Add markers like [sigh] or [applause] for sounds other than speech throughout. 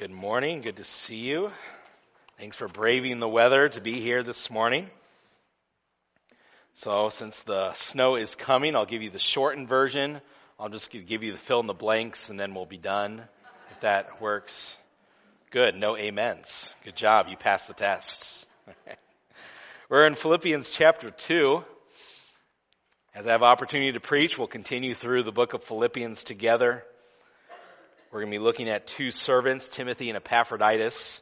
Good morning. Good to see you. Thanks for braving the weather to be here this morning. So, since the snow is coming, I'll give you the shortened version. I'll just give you the fill in the blanks and then we'll be done. If that works. Good. No amens. Good job. You passed the test. [laughs] We're in Philippians chapter 2. As I have opportunity to preach, we'll continue through the book of Philippians together. We're going to be looking at two servants, Timothy and Epaphroditus.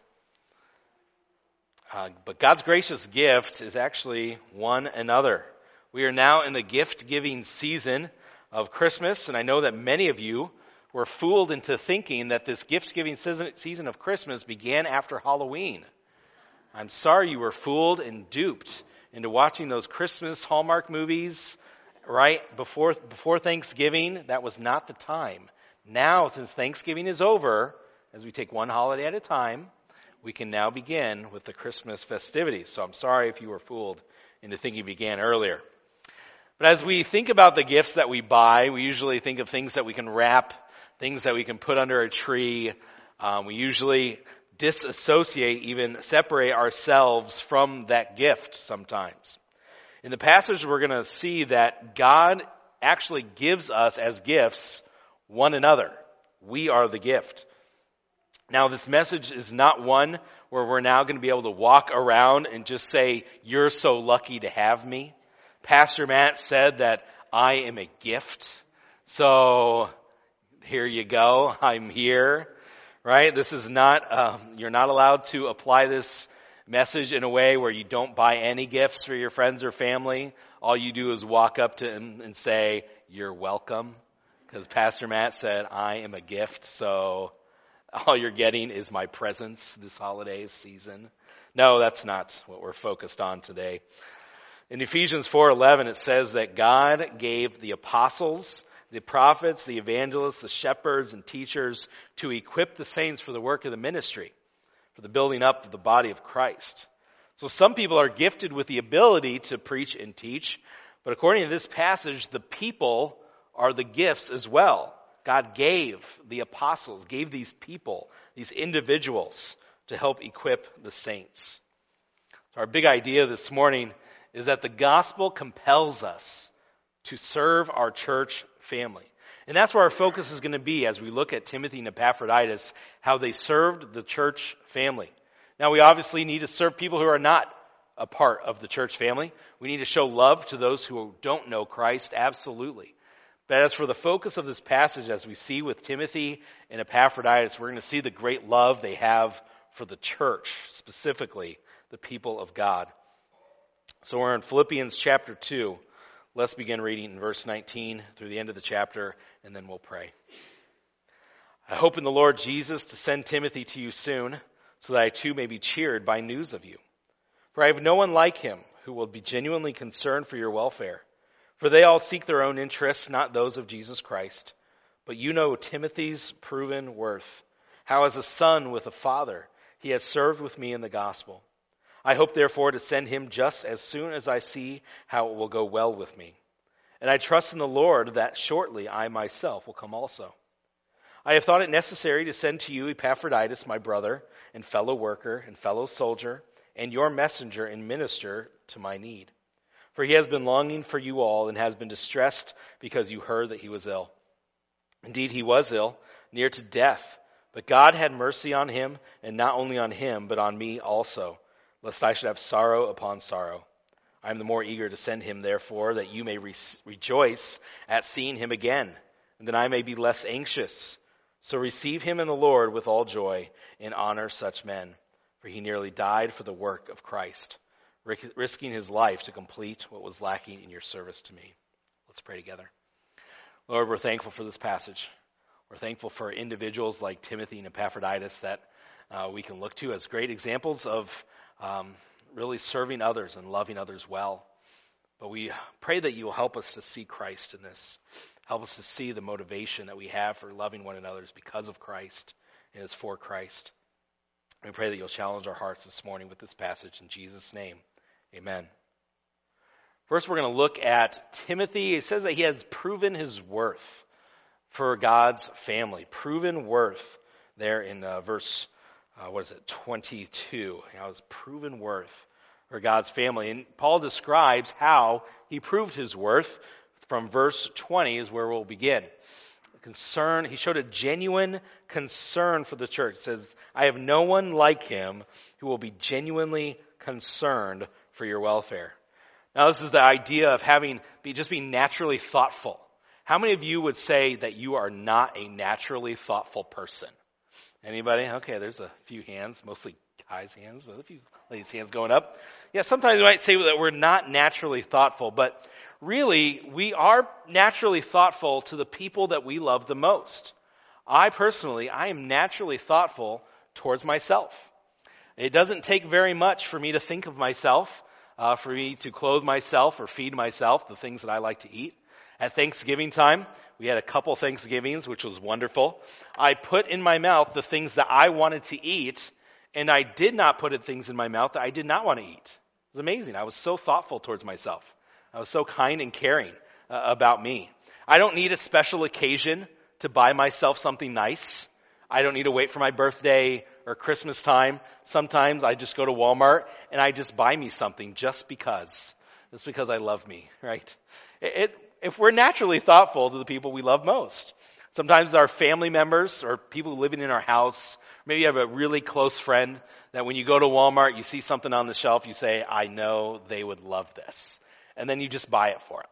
Uh, but God's gracious gift is actually one another. We are now in the gift giving season of Christmas, and I know that many of you were fooled into thinking that this gift giving season of Christmas began after Halloween. I'm sorry you were fooled and duped into watching those Christmas Hallmark movies right before, before Thanksgiving. That was not the time. Now, since Thanksgiving is over, as we take one holiday at a time, we can now begin with the Christmas festivities. So I'm sorry if you were fooled into thinking began earlier. But as we think about the gifts that we buy, we usually think of things that we can wrap, things that we can put under a tree. Um, we usually disassociate, even separate ourselves from that gift sometimes. In the passage, we're going to see that God actually gives us as gifts one another. We are the gift. Now, this message is not one where we're now going to be able to walk around and just say, You're so lucky to have me. Pastor Matt said that I am a gift. So, here you go. I'm here. Right? This is not, um, you're not allowed to apply this message in a way where you don't buy any gifts for your friends or family. All you do is walk up to them and say, You're welcome because Pastor Matt said, I am a gift, so all you're getting is my presence this holiday season. No, that's not what we're focused on today. In Ephesians 4:11 it says that God gave the apostles, the prophets, the evangelists, the shepherds and teachers to equip the saints for the work of the ministry, for the building up of the body of Christ. So some people are gifted with the ability to preach and teach, but according to this passage, the people are the gifts as well. God gave the apostles, gave these people, these individuals to help equip the saints. So our big idea this morning is that the gospel compels us to serve our church family. And that's where our focus is going to be as we look at Timothy and Epaphroditus, how they served the church family. Now we obviously need to serve people who are not a part of the church family. We need to show love to those who don't know Christ, absolutely. But as for the focus of this passage, as we see with Timothy and Epaphroditus, we're going to see the great love they have for the church, specifically the people of God. So we're in Philippians chapter 2. Let's begin reading in verse 19 through the end of the chapter, and then we'll pray. I hope in the Lord Jesus to send Timothy to you soon, so that I too may be cheered by news of you. For I have no one like him who will be genuinely concerned for your welfare. For they all seek their own interests, not those of Jesus Christ. But you know Timothy's proven worth, how as a son with a father he has served with me in the gospel. I hope therefore to send him just as soon as I see how it will go well with me. And I trust in the Lord that shortly I myself will come also. I have thought it necessary to send to you Epaphroditus, my brother, and fellow worker, and fellow soldier, and your messenger and minister to my need for he has been longing for you all and has been distressed because you heard that he was ill. Indeed, he was ill, near to death. But God had mercy on him, and not only on him, but on me also, lest I should have sorrow upon sorrow. I am the more eager to send him, therefore, that you may re- rejoice at seeing him again, and that I may be less anxious. So receive him in the Lord with all joy, and honor such men, for he nearly died for the work of Christ risking his life to complete what was lacking in your service to me. Let's pray together. Lord, we're thankful for this passage. We're thankful for individuals like Timothy and Epaphroditus that uh, we can look to as great examples of um, really serving others and loving others well. But we pray that you will help us to see Christ in this. Help us to see the motivation that we have for loving one another is because of Christ and is for Christ. We pray that you'll challenge our hearts this morning with this passage in Jesus' name. Amen. First, we're going to look at Timothy. It says that he has proven his worth for God's family. Proven worth. there in uh, verse, uh, what is it, 22. You know, proven worth for God's family. And Paul describes how he proved his worth from verse 20 is where we'll begin. Concern, he showed a genuine concern for the church. It says, I have no one like him who will be genuinely concerned for your welfare. Now this is the idea of having, be, just being naturally thoughtful. How many of you would say that you are not a naturally thoughtful person? Anybody? Okay, there's a few hands, mostly guys' hands, but a few ladies' hands going up. Yeah, sometimes we might say that we're not naturally thoughtful, but really, we are naturally thoughtful to the people that we love the most. I personally, I am naturally thoughtful towards myself. It doesn't take very much for me to think of myself, uh, for me to clothe myself or feed myself, the things that I like to eat. At Thanksgiving time, we had a couple Thanksgivings, which was wonderful. I put in my mouth the things that I wanted to eat, and I did not put things in my mouth that I did not want to eat. It was amazing. I was so thoughtful towards myself. I was so kind and caring uh, about me. I don't need a special occasion to buy myself something nice. I don't need to wait for my birthday or Christmas time. Sometimes I just go to Walmart and I just buy me something just because. Just because I love me, right? It, it, if we're naturally thoughtful to the people we love most. Sometimes our family members or people living in our house, maybe you have a really close friend that when you go to Walmart, you see something on the shelf, you say, I know they would love this and then you just buy it for them.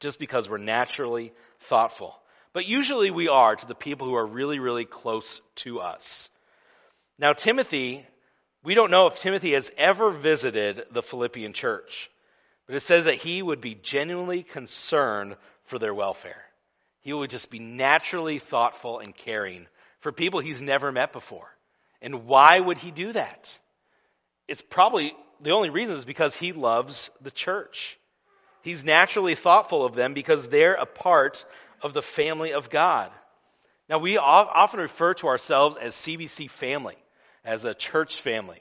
Just because we're naturally thoughtful. But usually we are to the people who are really, really close to us. Now, Timothy, we don't know if Timothy has ever visited the Philippian church, but it says that he would be genuinely concerned for their welfare. He would just be naturally thoughtful and caring for people he's never met before. And why would he do that? It's probably the only reason is because he loves the church. He's naturally thoughtful of them because they're a part of the family of God. Now, we often refer to ourselves as CBC family, as a church family,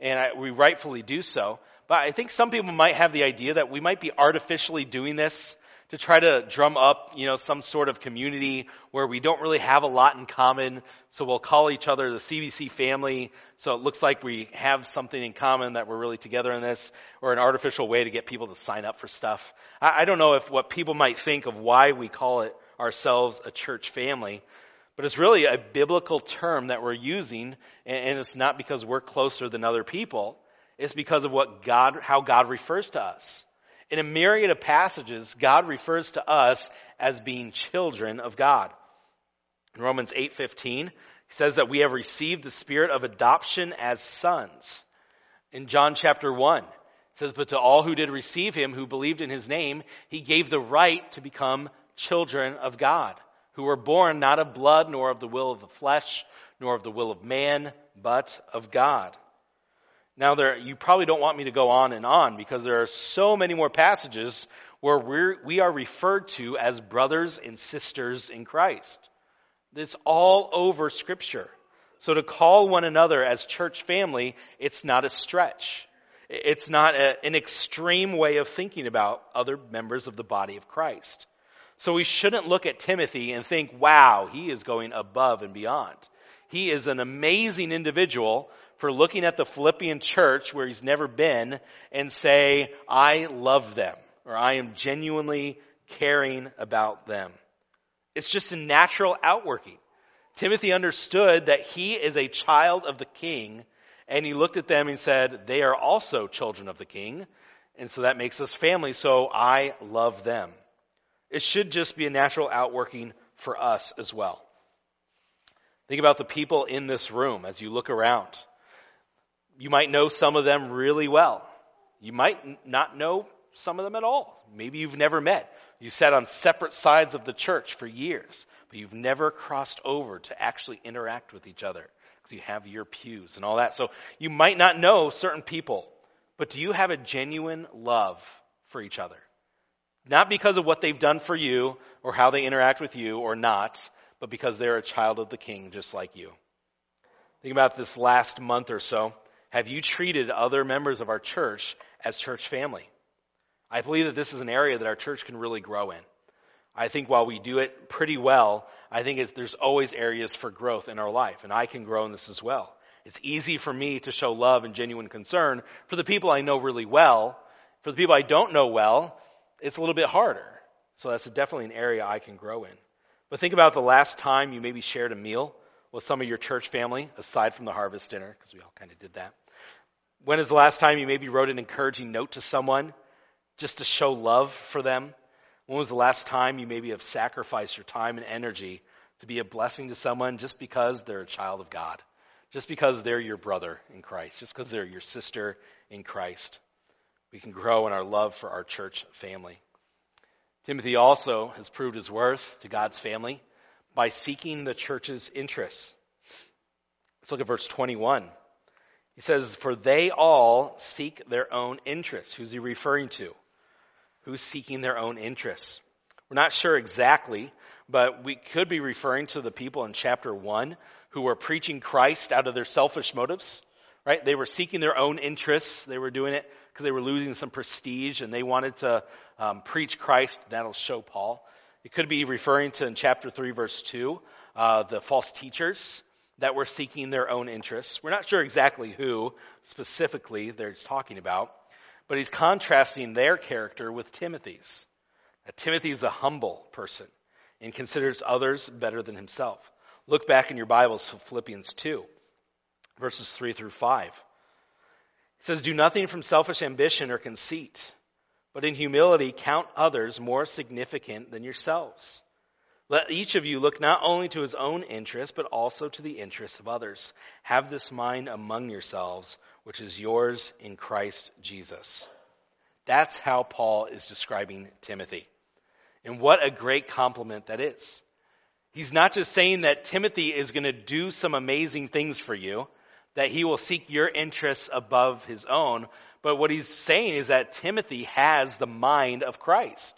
and we rightfully do so. But I think some people might have the idea that we might be artificially doing this to try to drum up, you know, some sort of community where we don't really have a lot in common. So we'll call each other the CBC family. So it looks like we have something in common that we're really together in this, or an artificial way to get people to sign up for stuff. I, I don't know if what people might think of why we call it ourselves a church family, but it's really a biblical term that we're using, and, it's not because we're closer than other people. It's because of what God, how God refers to us. In a myriad of passages, God refers to us as being children of God. In Romans 8:15, he says that we have received the spirit of adoption as sons. In John chapter 1, it says, But to all who did receive him, who believed in his name, he gave the right to become children of God, who were born not of blood, nor of the will of the flesh, nor of the will of man, but of God. Now, there, you probably don't want me to go on and on because there are so many more passages where we're, we are referred to as brothers and sisters in Christ. It's all over Scripture. So to call one another as church family, it's not a stretch. It's not a, an extreme way of thinking about other members of the body of Christ. So we shouldn't look at Timothy and think, wow, he is going above and beyond. He is an amazing individual for looking at the Philippian church where he's never been and say, I love them, or I am genuinely caring about them. It's just a natural outworking. Timothy understood that he is a child of the king, and he looked at them and said, They are also children of the king, and so that makes us family, so I love them. It should just be a natural outworking for us as well. Think about the people in this room as you look around. You might know some of them really well. You might not know some of them at all. Maybe you've never met. You've sat on separate sides of the church for years, but you've never crossed over to actually interact with each other because you have your pews and all that. So you might not know certain people, but do you have a genuine love for each other? Not because of what they've done for you or how they interact with you or not, but because they're a child of the king just like you. Think about this last month or so. Have you treated other members of our church as church family? I believe that this is an area that our church can really grow in. I think while we do it pretty well, I think there's always areas for growth in our life, and I can grow in this as well. It's easy for me to show love and genuine concern for the people I know really well. For the people I don't know well, it's a little bit harder. So that's definitely an area I can grow in. But think about the last time you maybe shared a meal with some of your church family, aside from the harvest dinner, because we all kind of did that. When is the last time you maybe wrote an encouraging note to someone just to show love for them? When was the last time you maybe have sacrificed your time and energy to be a blessing to someone just because they're a child of God? Just because they're your brother in Christ, just because they're your sister in Christ. We can grow in our love for our church family. Timothy also has proved his worth to God's family by seeking the church's interests. Let's look at verse 21. He says, For they all seek their own interests. Who's he referring to? Who's seeking their own interests? We're not sure exactly, but we could be referring to the people in chapter 1 who were preaching Christ out of their selfish motives, right? They were seeking their own interests. They were doing it because they were losing some prestige and they wanted to um, preach Christ. That'll show Paul. It could be referring to in chapter 3, verse 2, uh, the false teachers that were seeking their own interests. We're not sure exactly who specifically they're talking about, but he's contrasting their character with Timothy's. That Timothy is a humble person and considers others better than himself. Look back in your Bibles to Philippians 2, verses 3 through 5. Says, Do nothing from selfish ambition or conceit but in humility count others more significant than yourselves. Let each of you look not only to his own interest, but also to the interests of others. Have this mind among yourselves, which is yours in Christ Jesus. That's how Paul is describing Timothy. And what a great compliment that is. He's not just saying that Timothy is going to do some amazing things for you, that he will seek your interests above his own, but what he's saying is that Timothy has the mind of Christ.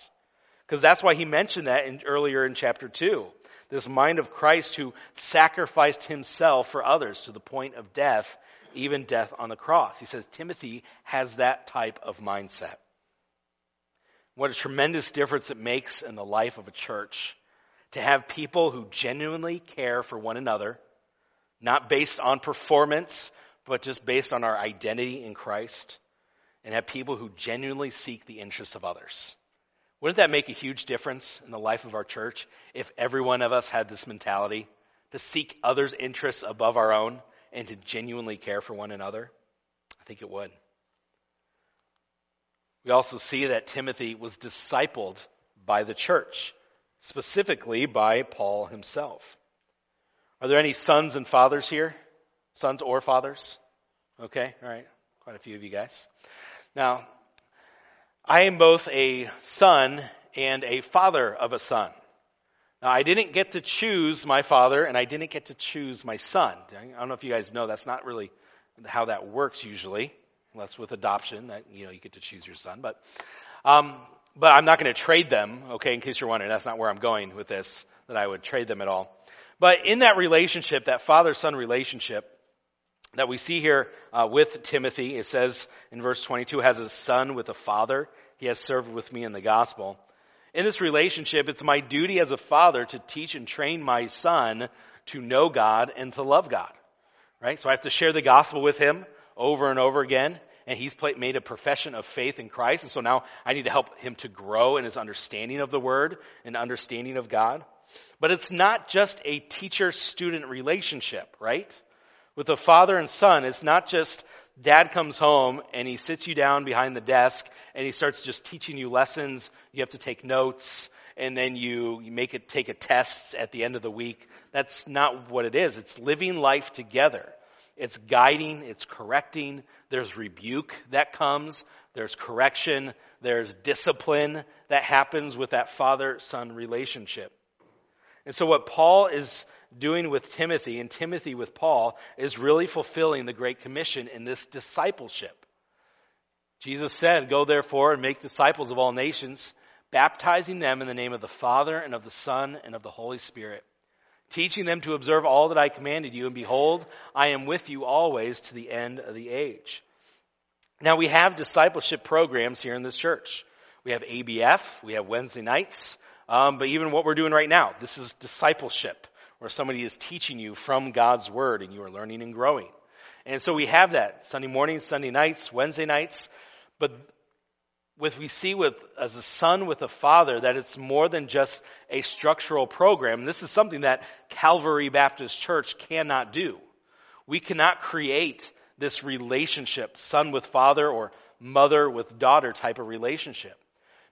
Because that's why he mentioned that in, earlier in chapter 2. This mind of Christ who sacrificed himself for others to the point of death, even death on the cross. He says Timothy has that type of mindset. What a tremendous difference it makes in the life of a church to have people who genuinely care for one another, not based on performance, but just based on our identity in Christ and have people who genuinely seek the interests of others. Wouldn't that make a huge difference in the life of our church if every one of us had this mentality to seek others' interests above our own and to genuinely care for one another? I think it would. We also see that Timothy was discipled by the church, specifically by Paul himself. Are there any sons and fathers here? Sons or fathers? Okay, all right. Quite a few of you guys. Now, I am both a son and a father of a son. Now, I didn't get to choose my father and I didn't get to choose my son. I don't know if you guys know that's not really how that works usually. Unless with adoption, that you know you get to choose your son. But um, but I'm not going to trade them. Okay, in case you're wondering, that's not where I'm going with this. That I would trade them at all. But in that relationship, that father-son relationship, that we see here uh, with Timothy. It says in verse 22, has a son with a father. He has served with me in the gospel. In this relationship, it's my duty as a father to teach and train my son to know God and to love God. Right? So I have to share the gospel with him over and over again. And he's made a profession of faith in Christ. And so now I need to help him to grow in his understanding of the word and understanding of God. But it's not just a teacher student relationship, right? With a father and son, it's not just dad comes home and he sits you down behind the desk and he starts just teaching you lessons. You have to take notes and then you, make it take a test at the end of the week. That's not what it is. It's living life together. It's guiding, it's correcting. There's rebuke that comes. There's correction. There's discipline that happens with that father son relationship. And so what Paul is doing with Timothy and Timothy with Paul is really fulfilling the Great Commission in this discipleship. Jesus said, Go therefore and make disciples of all nations, baptizing them in the name of the Father and of the Son and of the Holy Spirit, teaching them to observe all that I commanded you, and behold, I am with you always to the end of the age. Now we have discipleship programs here in this church. We have ABF, we have Wednesday nights, um, but even what we're doing right now. This is discipleship, where somebody is teaching you from God's Word and you are learning and growing. And so we have that Sunday mornings, Sunday nights, Wednesday nights. But with we see with as a son with a father that it's more than just a structural program. This is something that Calvary Baptist Church cannot do. We cannot create this relationship, son with father or mother with daughter type of relationship.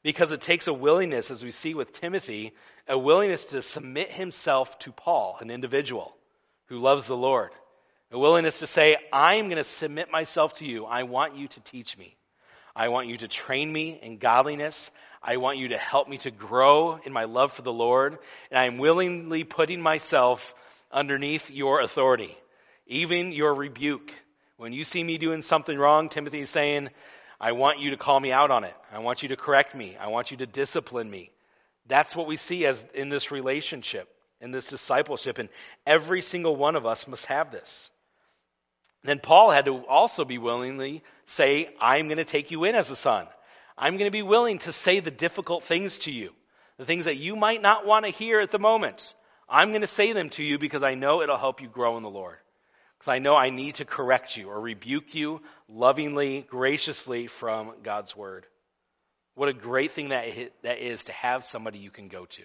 Because it takes a willingness, as we see with Timothy, a willingness to submit himself to Paul, an individual who loves the Lord. A willingness to say, I'm going to submit myself to you. I want you to teach me. I want you to train me in godliness. I want you to help me to grow in my love for the Lord. And I'm willingly putting myself underneath your authority, even your rebuke. When you see me doing something wrong, Timothy is saying, I want you to call me out on it. I want you to correct me. I want you to discipline me. That's what we see as in this relationship, in this discipleship, and every single one of us must have this. Then Paul had to also be willingly say, I'm going to take you in as a son. I'm going to be willing to say the difficult things to you, the things that you might not want to hear at the moment. I'm going to say them to you because I know it'll help you grow in the Lord. Because I know I need to correct you or rebuke you lovingly, graciously from God's word. What a great thing that that is to have somebody you can go to.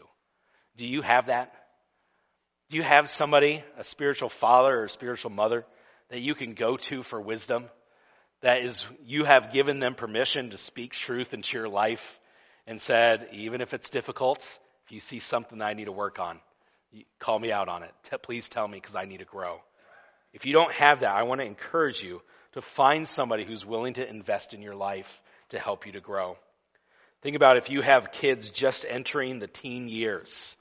Do you have that? Do you have somebody, a spiritual father or spiritual mother, that you can go to for wisdom? That is, you have given them permission to speak truth into your life and said, even if it's difficult, if you see something that I need to work on, call me out on it. Please tell me because I need to grow. If you don't have that, I want to encourage you to find somebody who's willing to invest in your life to help you to grow. Think about if you have kids just entering the teen years,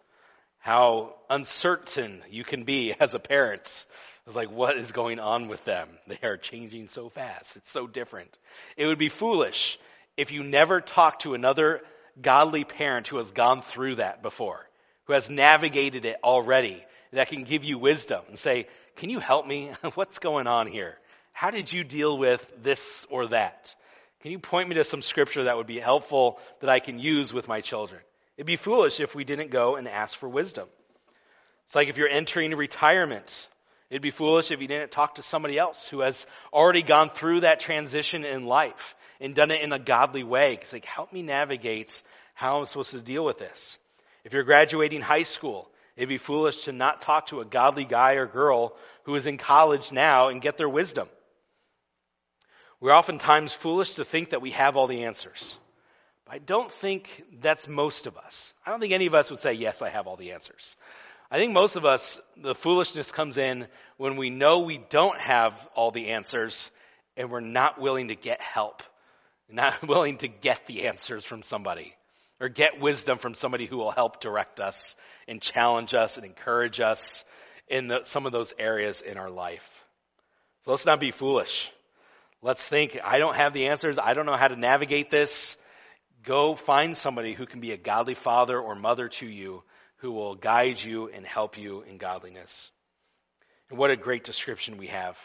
how uncertain you can be [laughs] as a parent. It's like, what is going on with them? [laughs] They are changing so fast. It's so different. It would be foolish if you never talk to another godly parent who has gone through that before, who has navigated it already, that can give you wisdom and say, can you help me? [laughs] What's going on here? How did you deal with this or that? Can you point me to some scripture that would be helpful that I can use with my children? It'd be foolish if we didn't go and ask for wisdom. It's like if you're entering retirement. It'd be foolish if you didn't talk to somebody else who has already gone through that transition in life and done it in a godly way. It's like, help me navigate how I'm supposed to deal with this. If you're graduating high school, It'd be foolish to not talk to a godly guy or girl who is in college now and get their wisdom. We're oftentimes foolish to think that we have all the answers. But I don't think that's most of us. I don't think any of us would say, yes, I have all the answers. I think most of us, the foolishness comes in when we know we don't have all the answers and we're not willing to get help, not [laughs] willing to get the answers from somebody or get wisdom from somebody who will help direct us and challenge us and encourage us in the, some of those areas in our life. So let's not be foolish. Let's think, I don't have the answers. I don't know how to navigate this. Go find somebody who can be a godly father or mother to you who will guide you and help you in godliness. And what a great description we have.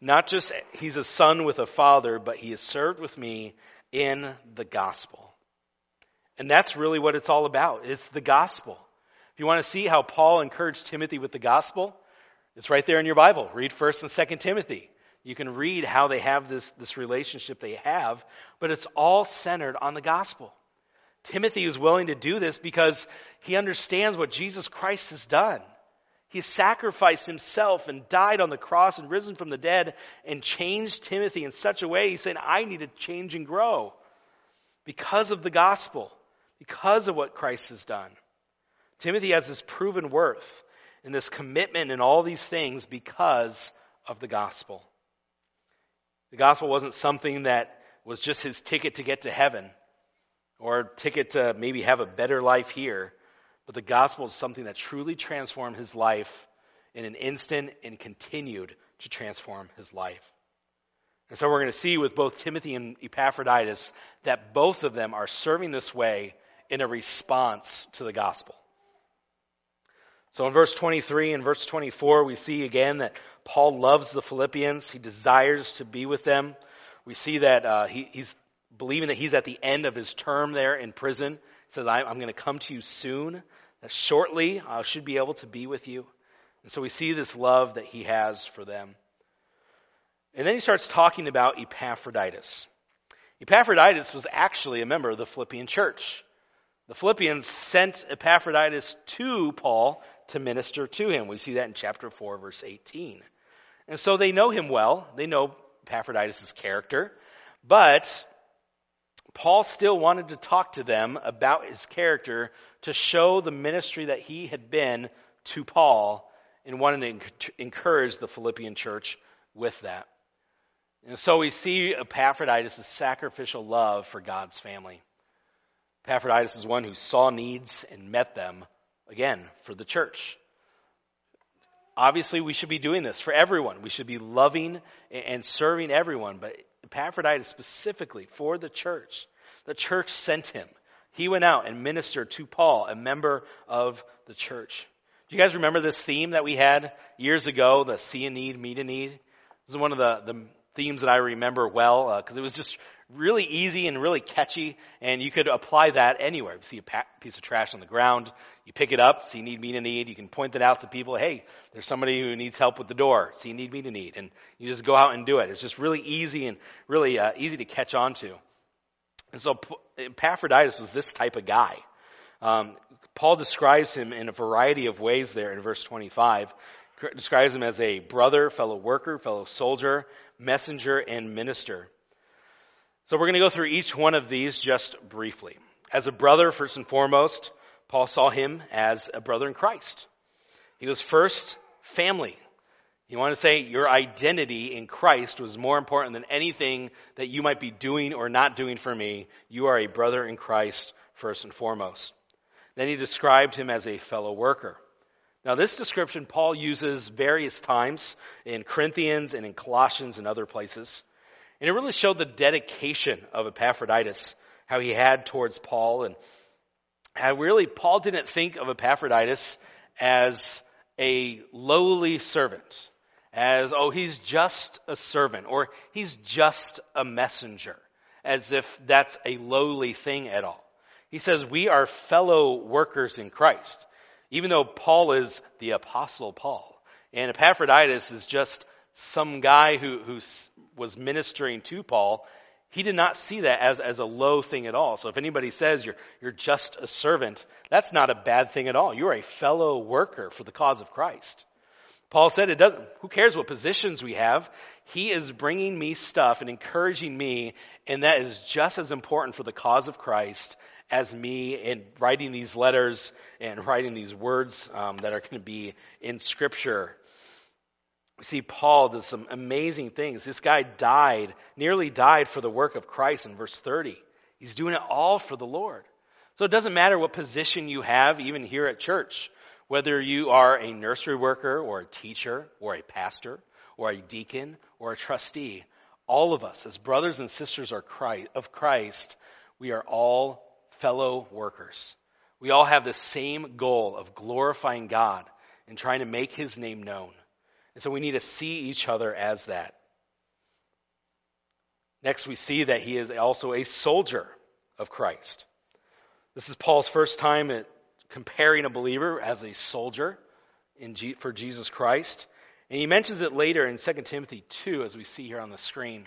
Not just he's a son with a father, but he has served with me in the gospel. And that's really what it's all about. It's the gospel. If you want to see how Paul encouraged Timothy with the gospel, it's right there in your Bible. Read 1st and 2nd Timothy. You can read how they have this, this relationship they have, but it's all centered on the gospel. Timothy is willing to do this because he understands what Jesus Christ has done. He sacrificed himself and died on the cross and risen from the dead and changed Timothy in such a way. He said, I need to change and grow because of the gospel because of what Christ has done. Timothy has this proven worth and this commitment in all these things because of the gospel. The gospel wasn't something that was just his ticket to get to heaven or ticket to maybe have a better life here, but the gospel is something that truly transformed his life in an instant and continued to transform his life. And so we're going to see with both Timothy and Epaphroditus that both of them are serving this way in a response to the gospel. So in verse 23 and verse 24, we see again that Paul loves the Philippians. He desires to be with them. We see that uh, he, he's believing that he's at the end of his term there in prison. He says, I'm going to come to you soon, that shortly I should be able to be with you. And so we see this love that he has for them. And then he starts talking about Epaphroditus. Epaphroditus was actually a member of the Philippian church. The Philippians sent Epaphroditus to Paul to minister to him. We see that in chapter 4, verse 18. And so they know him well. They know Epaphroditus' character. But Paul still wanted to talk to them about his character to show the ministry that he had been to Paul and wanted to encourage the Philippian church with that. And so we see Epaphroditus' sacrificial love for God's family. Epaphroditus is one who saw needs and met them, again, for the church. Obviously, we should be doing this for everyone. We should be loving and serving everyone, but Epaphroditus specifically for the church. The church sent him. He went out and ministered to Paul, a member of the church. Do you guys remember this theme that we had years ago, the see a need, meet a need? This is one of the, the themes that I remember well because uh, it was just really easy and really catchy, and you could apply that anywhere. You see a piece of trash on the ground, you pick it up, see need, meet a need, you can point that out to people, hey, there's somebody who needs help with the door, see need, meet a need, and you just go out and do it. It's just really easy and really uh, easy to catch on to. And so Epaphroditus was this type of guy. Um, Paul describes him in a variety of ways there in verse 25. Describes him as a brother, fellow worker, fellow soldier, messenger, and minister. So we're going to go through each one of these just briefly. As a brother, first and foremost, Paul saw him as a brother in Christ. He was first family. He wanted to say your identity in Christ was more important than anything that you might be doing or not doing for me. You are a brother in Christ first and foremost. Then he described him as a fellow worker. Now, this description Paul uses various times in Corinthians and in Colossians and other places. And it really showed the dedication of Epaphroditus, how he had towards Paul, and how really Paul didn't think of Epaphroditus as a lowly servant, as, oh, he's just a servant, or he's just a messenger, as if that's a lowly thing at all. He says, we are fellow workers in Christ even though Paul is the apostle Paul. And Epaphroditus is just some guy who, who was ministering to Paul. He did not see that as, as a low thing at all. So if anybody says you're, you're just a servant, that's not a bad thing at all. You're a fellow worker for the cause of Christ. Paul said it doesn't, who cares what positions we have? He is bringing me stuff and encouraging me, and that is just as important for the cause of Christ as me in writing these letters and writing these words um, that are going to be in Scripture. We see Paul does some amazing things. This guy died, nearly died for the work of Christ in verse 30. He's doing it all for the Lord. So it doesn't matter what position you have, even here at church, whether you are a nursery worker or a teacher or a pastor or a deacon or a trustee. All of us, as brothers and sisters are of Christ, we are all fellow workers. We all have the same goal of glorifying God and trying to make his name known. And so we need to see each other as that. Next, we see that he is also a soldier of Christ. This is Paul's first time at comparing a believer as a soldier G- for Jesus Christ. And he mentions it later in 2 Timothy 2, as we see here on the screen.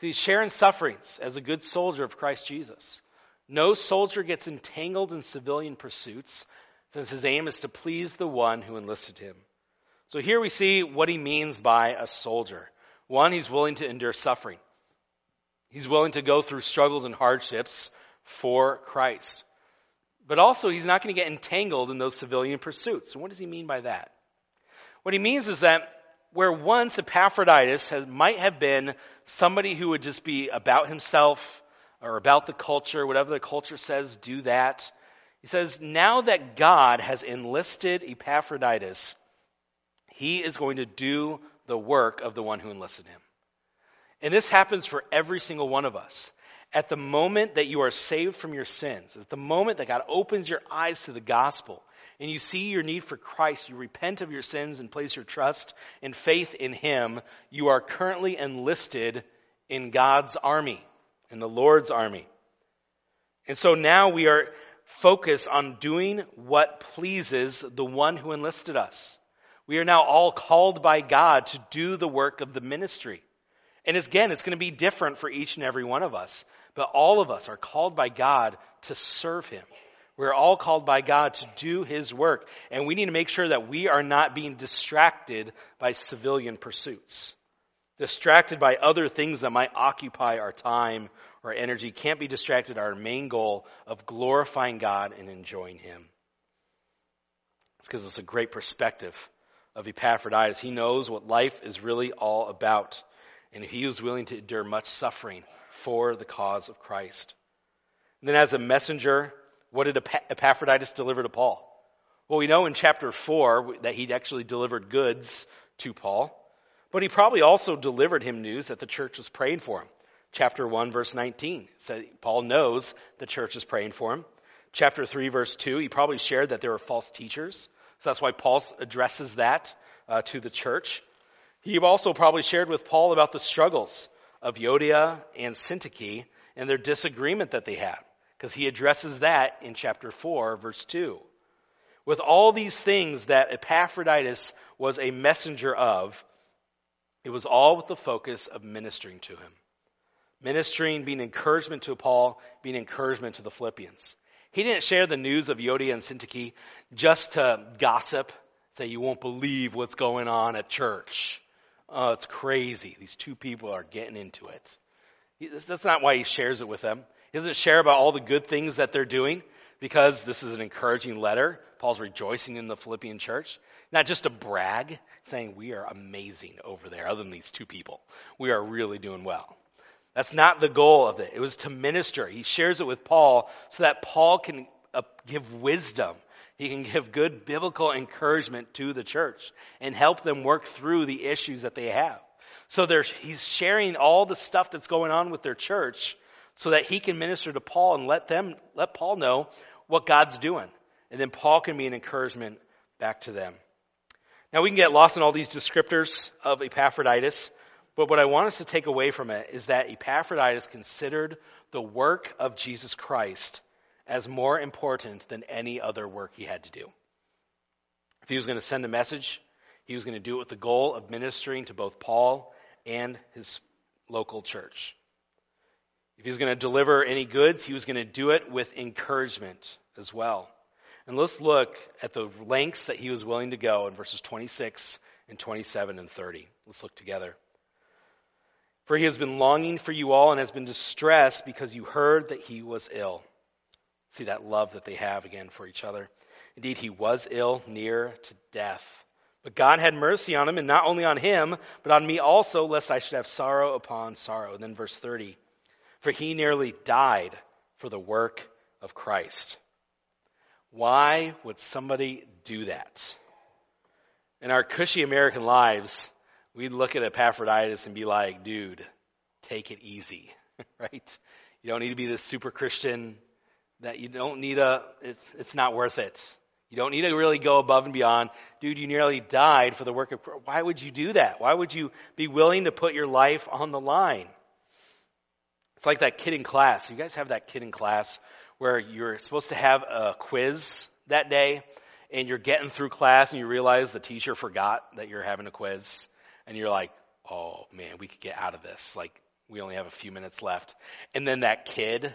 he's sharing sufferings as a good soldier of Christ Jesus. No soldier gets entangled in civilian pursuits, since his aim is to please the one who enlisted him. So here we see what he means by a soldier. One, he's willing to endure suffering. He's willing to go through struggles and hardships for Christ. But also, he's not going to get entangled in those civilian pursuits. And what does he mean by that? What he means is that where once Epaphroditus has, might have been somebody who would just be about himself, or about the culture, whatever the culture says, do that. He says, now that God has enlisted Epaphroditus, he is going to do the work of the one who enlisted him. And this happens for every single one of us. At the moment that you are saved from your sins, at the moment that God opens your eyes to the gospel, and you see your need for Christ, you repent of your sins and place your trust and faith in Him, you are currently enlisted in God's army in the Lord's army. And so now we are focused on doing what pleases the one who enlisted us. We are now all called by God to do the work of the ministry. And again, it's going to be different for each and every one of us. But all of us are called by God to serve Him. We're all called by God to do His work. And we need to make sure that we are not being distracted by civilian pursuits. Distracted by other things that might occupy our time or energy. Can't be distracted our main goal of glorifying God and enjoying Him. It's because it's a great perspective of Epaphroditus. He knows what life is really all about. And he was willing to endure much suffering for the cause of Christ. And then as a messenger, what did Epaphroditus deliver to Paul? Well, we know in chapter 4 that he actually delivered goods to Paul, but he probably also delivered him news that the church was praying for him. Chapter 1, verse 19 said Paul knows the church is praying for him. Chapter 3, verse 2, he probably shared that there were false teachers. So that's why Paul addresses that uh, to the church. He also probably shared with Paul about the struggles of Euodia and Syntyche and their disagreement that they had, because he addresses that in chapter 4, verse 2. With all these things that Epaphroditus was a messenger of, it was all with the focus of ministering to him. Ministering, being encouragement to Paul, being encouragement to the Philippians. He didn't share the news of Euodia and Syntyche just to gossip, say you won't believe what's going on at church. Oh, it's crazy. These two people are getting into it. That's not why he shares it with them. He doesn't share about all the good things that they're doing because this is an encouraging letter. Paul's rejoicing in the Philippian church. Not just a brag, saying we are amazing over there, other than these two people. We are really doing well. That's not the goal of it. It was to minister. He shares it with Paul so that Paul can uh, give wisdom. He can give good biblical encouragement to the church and help them work through the issues that they have. So he's sharing all the stuff that's going on with their church so that he can minister to Paul and let them, let Paul know what God's doing. And then Paul can be an encouragement back to them. Now we can get lost in all these descriptors of Epaphroditus, but what I want us to take away from it is that Epaphroditus considered the work of Jesus Christ as more important than any other work he had to do. If he was going to send a message, he was going to do it with the goal of ministering to both Paul and his local church. If he was going to deliver any goods, he was going to do it with encouragement as well. And let's look at the lengths that he was willing to go in verses 26 and 27 and 30. Let's look together. For he has been longing for you all and has been distressed because you heard that he was ill. See that love that they have again for each other. Indeed, he was ill, near to death. But God had mercy on him, and not only on him, but on me also, lest I should have sorrow upon sorrow. And then verse 30 For he nearly died for the work of Christ. Why would somebody do that? In our cushy American lives, we'd look at Epaphroditus and be like, dude, take it easy, [laughs] right? You don't need to be this super Christian, that you don't need a, it's, it's not worth it. You don't need to really go above and beyond. Dude, you nearly died for the work of, why would you do that? Why would you be willing to put your life on the line? It's like that kid in class. You guys have that kid in class where you're supposed to have a quiz that day and you're getting through class and you realize the teacher forgot that you're having a quiz and you're like, oh man, we could get out of this. Like, we only have a few minutes left. And then that kid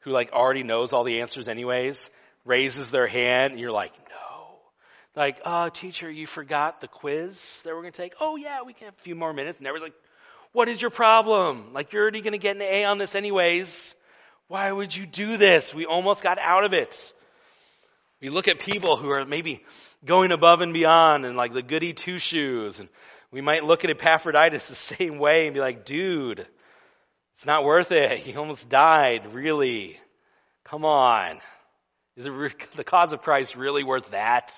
who like already knows all the answers anyways raises their hand and you're like, no. Like, oh, teacher, you forgot the quiz that we're going to take? Oh yeah, we can have a few more minutes. And everyone's like, what is your problem? Like, you're already going to get an A on this anyways. Why would you do this? We almost got out of it. We look at people who are maybe going above and beyond and like the goody two shoes and we might look at Epaphroditus the [laughs] same way and be like, dude, it's not worth it. [laughs] He almost died, really. Come on. Is it [laughs] the cause of Christ really worth that?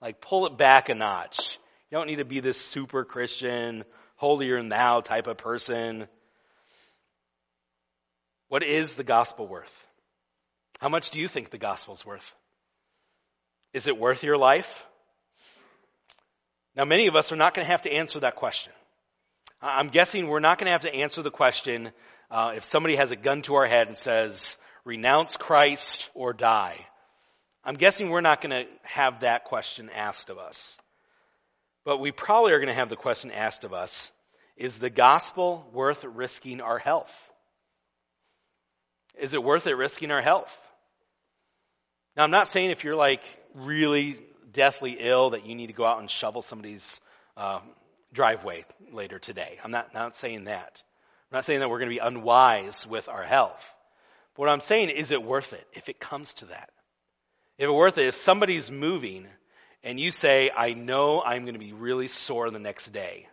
Like, pull it back a notch. You don't need to be this super Christian, holier than thou type of person. What is the gospel worth? How much do you think the gospel's worth? Is it worth your life? Now, many of us are not going to have to answer that question. I'm guessing we're not going to have to answer the question uh, if somebody has a gun to our head and says, renounce Christ or die. I'm guessing we're not going to have that question asked of us. But we probably are going to have the question asked of us Is the gospel worth risking our health? Is it worth it risking our health? Now, I'm not saying if you're like really deathly ill that you need to go out and shovel somebody's um, driveway later today. I'm not, not saying that. I'm not saying that we're going to be unwise with our health. But what I'm saying is it worth it if it comes to that? If it worth it, if somebody's moving and you say, I know I'm going to be really sore the next day,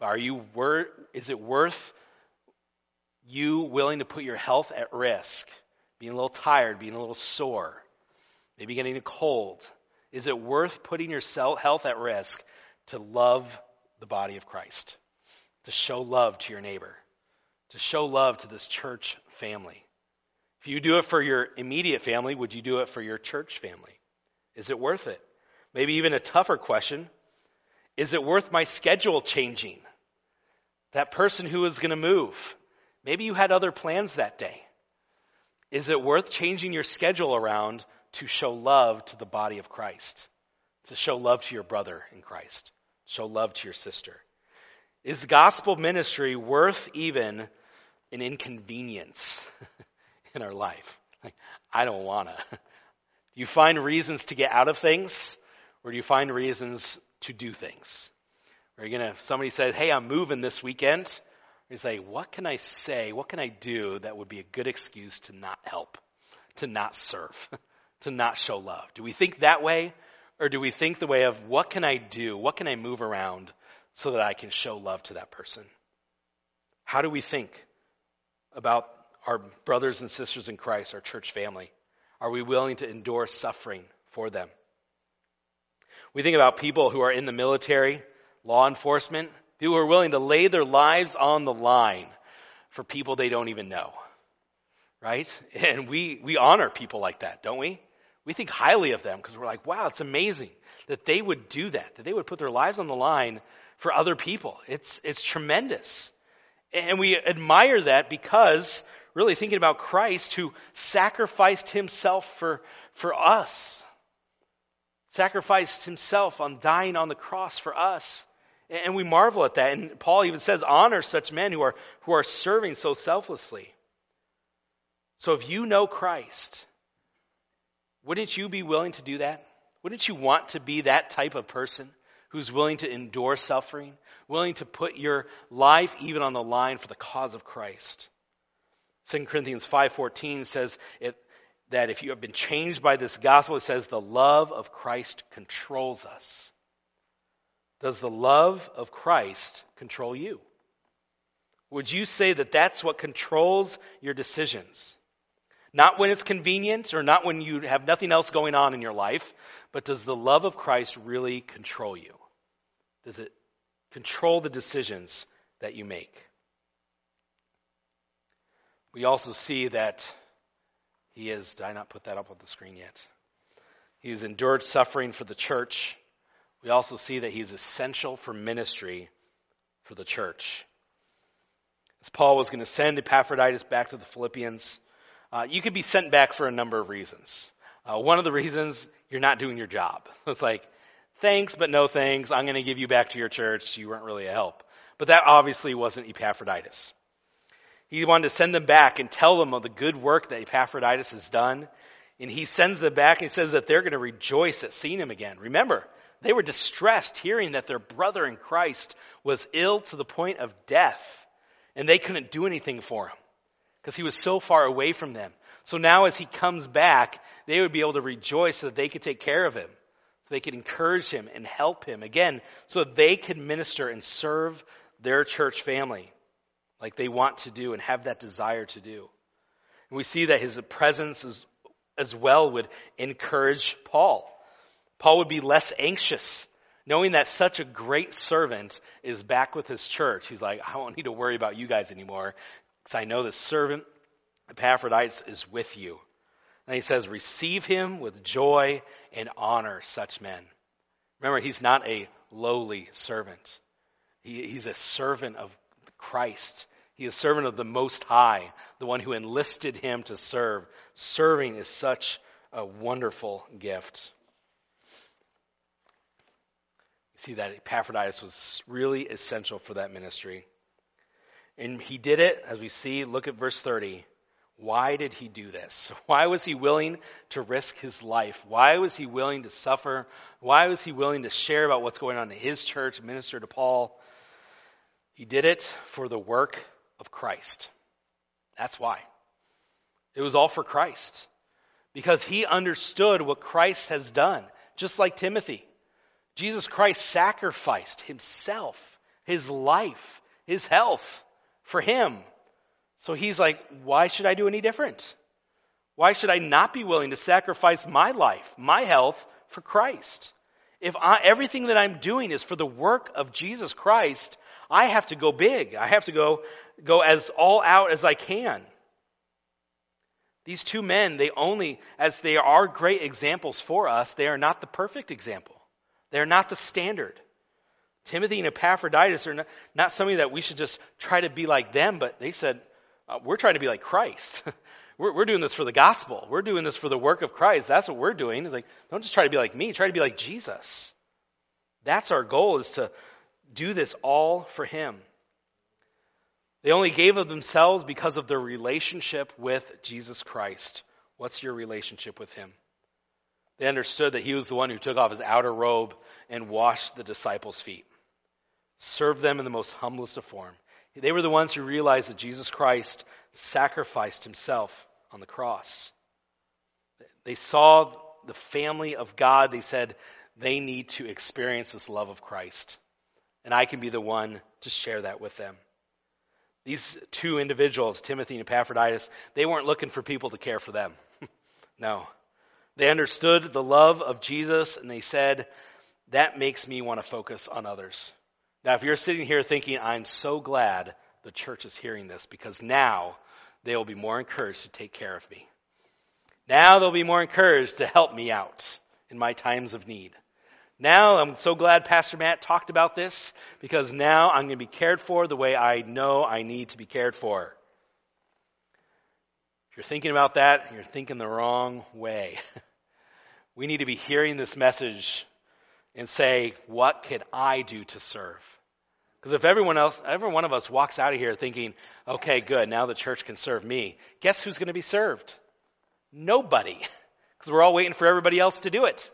are you wor- is it worth you willing to put your health at risk, being a little tired, being a little sore, maybe getting a cold? Is it worth putting your health at risk to love the body of Christ, to show love to your neighbor, to show love to this church family? If you do it for your immediate family, would you do it for your church family? Is it worth it? Maybe even a tougher question is it worth my schedule changing? That person who is going to move, maybe you had other plans that day. Is it worth changing your schedule around to show love to the body of Christ? To show love to your brother in Christ? Show love to your sister? Is gospel ministry worth even an inconvenience? [laughs] in our life. Like, I don't want to. Do you find reasons to get out of things, or do you find reasons to do things? Are you gonna? If Somebody says, "Hey, I'm moving this weekend." You say, "What can I say? What can I do that would be a good excuse to not help, to not serve, [laughs] to not show love?" Do we think that way, or do we think the way of what can I do? What can I move around so that I can show love to that person? How do we think about our brothers and sisters in Christ, our church family? Are we willing to endure suffering for them? We think about people who are in the military, law enforcement, people who are willing to lay their lives on the line for people they don't even know. Right? [laughs] And we, we honor people like that, don't we? We think highly of them because we're like, wow, it's amazing that they would do that, that they would put their lives on the line for other people. It's, it's tremendous. And we admire that because really thinking about Christ who sacrificed himself for, for us. Sacrificed himself on dying on the cross for us. And we marvel at that. And Paul even says, honor such men who are, who are serving so selflessly. So if you know Christ, wouldn't you be willing to do that? Wouldn't you want to be that type of person who's willing to endure suffering, willing to put your life even on the line for the cause of Christ? 2 Corinthians 5.14 says it, that if you have been changed by this gospel, it says the love of Christ controls us. Does the love of Christ control you? Would you say that that's what controls your decisions? Not when it's convenient or not when you have nothing else going on in your life, but does the love of Christ really control you? Does it control the decisions that you make? We also see that he is, did I not put that up on the screen yet? He has endured suffering for the church. We also see that he's essential for ministry for the church. As Paul was going to send Epaphroditus back to the Philippians, uh, you could be sent back for a number of reasons. Uh, one of the reasons, you're not doing your job. [laughs] It's like, thanks, but no thanks. I'm going to give you back to your church. You weren't really a help. But that obviously wasn't Epaphroditus. He wanted to send them back and tell them of the good work that Epaphroditus has done. And he sends them back and he says that they're going to rejoice at seeing him again. Remember, they were distressed hearing that their brother in Christ was ill to the point of death. And they couldn't do anything for him because he was so far away from them. So now as he comes back, they would be able to rejoice so that they could take care of him. So they could encourage him and help him again so they could minister and serve their church family like they want to do and have that desire to do. And we see that his presence is, as well would encourage Paul. Paul would be less anxious knowing that such a great servant is back with his church. He's like, I don't need to worry about you guys anymore because I know the servant Epaphroditus is with you. And he says, receive him with joy and honor such men. Remember, he's not a lowly servant. He, he's a servant of Christ. He is servant of the Most High, the one who enlisted him to serve. Serving is such a wonderful gift. You see that Epaphroditus was really essential for that ministry. And he did it, as we see, look at verse 30. Why did he do this? [laughs] Why was he willing to risk his life? Why was he willing to suffer? Why was he willing to share about what's going on in his church, minister to Paul? He did it for the work of Christ. That's why. It was all for Christ. Because he understood what Christ has done, just like Timothy. Jesus Christ sacrificed himself, his life, his health for him so he's like, why should I do any different? Why should I not be willing to sacrifice my life, my health for Christ? If I, everything that I'm doing is for the work of Jesus Christ, I have to go big. I have to go, go as all out as I can. These two men, they only, as they are great examples for us, they are not the perfect example. They are not the standard. Timothy and Epaphroditus are not, not somebody that we should just try to be like them, but they said, uh, we're trying to be like Christ. [laughs] we're, we're doing this for the gospel. We're doing this for the work of Christ. That's what we're doing. Like, don't just try to be like me. Try to be like Jesus. That's our goal is to do this all for Him. They only gave of themselves because of their relationship with Jesus Christ. What's your relationship with Him? They understood that He was the one who took off His outer robe and washed the disciples' feet, served them in the most humblest of form. They were the ones who realized that Jesus Christ sacrificed himself on the cross. They saw the family of God. They said they need to experience this love of Christ. And I can be the one to share that with them. These two individuals, Timothy and Epaphroditus, they weren't looking for people to care for them. [laughs] no. They understood the love of Jesus and they said, that makes me want to focus on others. Now, if you're sitting here thinking, I'm so glad the church is hearing this because now they will be more encouraged to take care of me. Now they'll be more encouraged to help me out in my times of need. Now I'm so glad Pastor Matt talked about this because now I'm going to be cared for the way I know I need to be cared for. If you're thinking about that, you're thinking the wrong way. [laughs] we need to be hearing this message and say, what could I do to serve? Because if everyone else, every one of us walks out of here thinking, okay, good, now the church can serve me, guess who's going to be served? Nobody. [laughs] Because we're all waiting for everybody else to do it.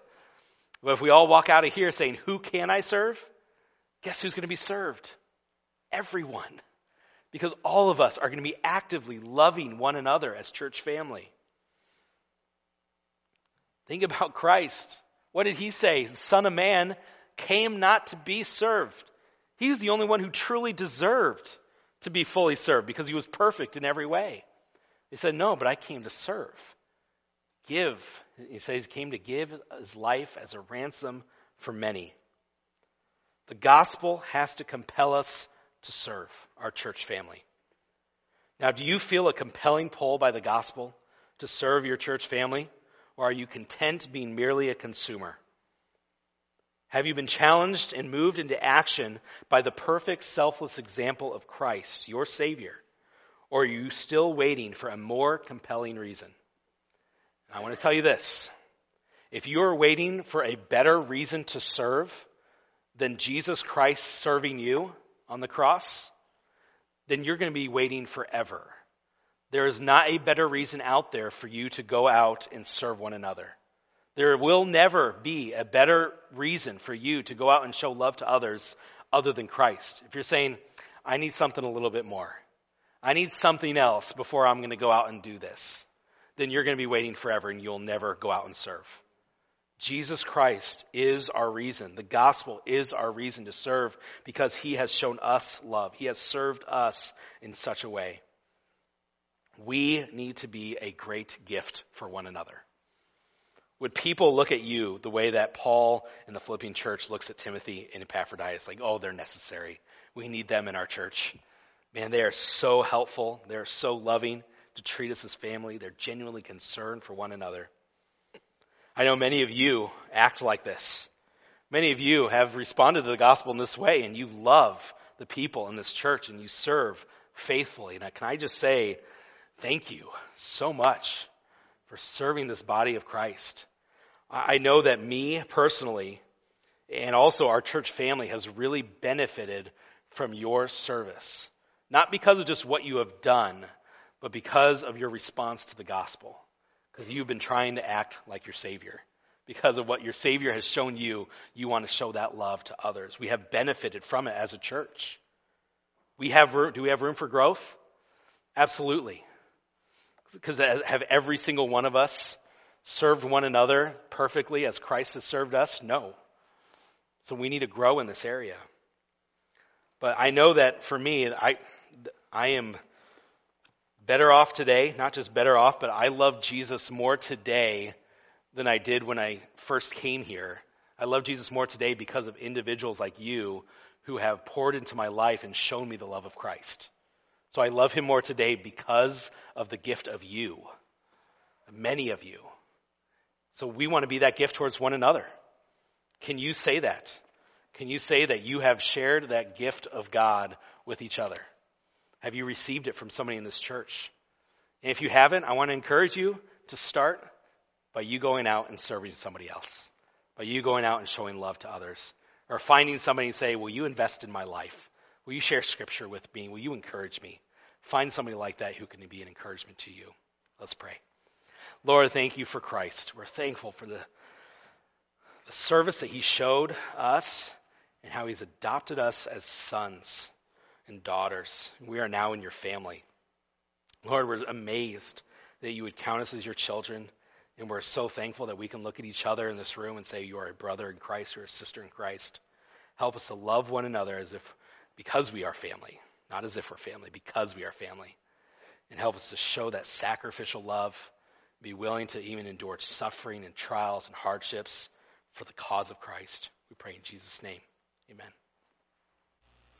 But if we all walk out of here saying, who can I serve? Guess who's going to be served? Everyone. Because all of us are going to be actively loving one another as church family. Think about Christ. What did he say? The Son of Man came not to be served. He was the only one who truly deserved to be fully served because he was perfect in every way. He said, No, but I came to serve. Give. He says he came to give his life as a ransom for many. The gospel has to compel us to serve our church family. Now, do you feel a compelling pull by the gospel to serve your church family? Or are you content being merely a consumer? Have you been challenged and moved into action by the perfect, selfless example of Christ, your Savior? Or are you still waiting for a more compelling reason? And I want to tell you this. If you are waiting for a better reason to serve than Jesus Christ serving you on the cross, then you're going to be waiting forever. There is not a better reason out there for you to go out and serve one another. There will never be a better reason for you to go out and show love to others other than Christ. If you're saying, I need something a little bit more, I need something else before I'm going to go out and do this, then you're going to be waiting forever and you'll never go out and serve. Jesus Christ is our reason. The gospel is our reason to serve because he has shown us love. He has served us in such a way. We need to be a great gift for one another. Would people look at you the way that Paul in the Philippian church looks at Timothy and Epaphroditus? Like, oh, they're necessary. We need them in our church. Man, they are so helpful. They're so loving to treat us as family. They're genuinely concerned for one another. I know many of you act like this. Many of you have responded to the gospel in this way, and you love the people in this church and you serve faithfully. And can I just say, Thank you so much for serving this body of Christ. I know that me personally and also our church family has really benefited from your service. Not because of just what you have done, but because of your response to the gospel. Because you've been trying to act like your Savior. Because of what your Savior has shown you, you want to show that love to others. We have benefited from it as a church. We have do we have room for growth? Absolutely. Because have every single one of us served one another perfectly as Christ has served us? No. So we need to grow in this area. But I know that for me, I, I am better off today, not just better off, but I love Jesus more today than I did when I first came here. I love Jesus more today because of individuals like you who have poured into my life and shown me the love of Christ. So I love him more today because of the gift of you, many of you. So we want to be that gift towards one another. Can you say that? Can you say that you have shared that gift of God with each other? Have you received it from somebody in this church? And if you haven't, I want to encourage you to start by you going out and serving somebody else, by you going out and showing love to others, or finding somebody and say, Will you invest in my life? Will you share scripture with me? Will you encourage me? Find somebody like that who can be an encouragement to you. Let's pray. Lord, thank you for Christ. We're thankful for the, the service that he showed us and how he's adopted us as sons and daughters. We are now in your family. Lord, we're amazed that you would count us as your children. And we're so thankful that we can look at each other in this room and say, You are a brother in Christ or a sister in Christ. Help us to love one another as if, because we are family, not as if we're family, because we are family. And help us to show that sacrificial love, be willing to even endure suffering and trials and hardships for the cause of Christ. We pray in Jesus' name. Amen.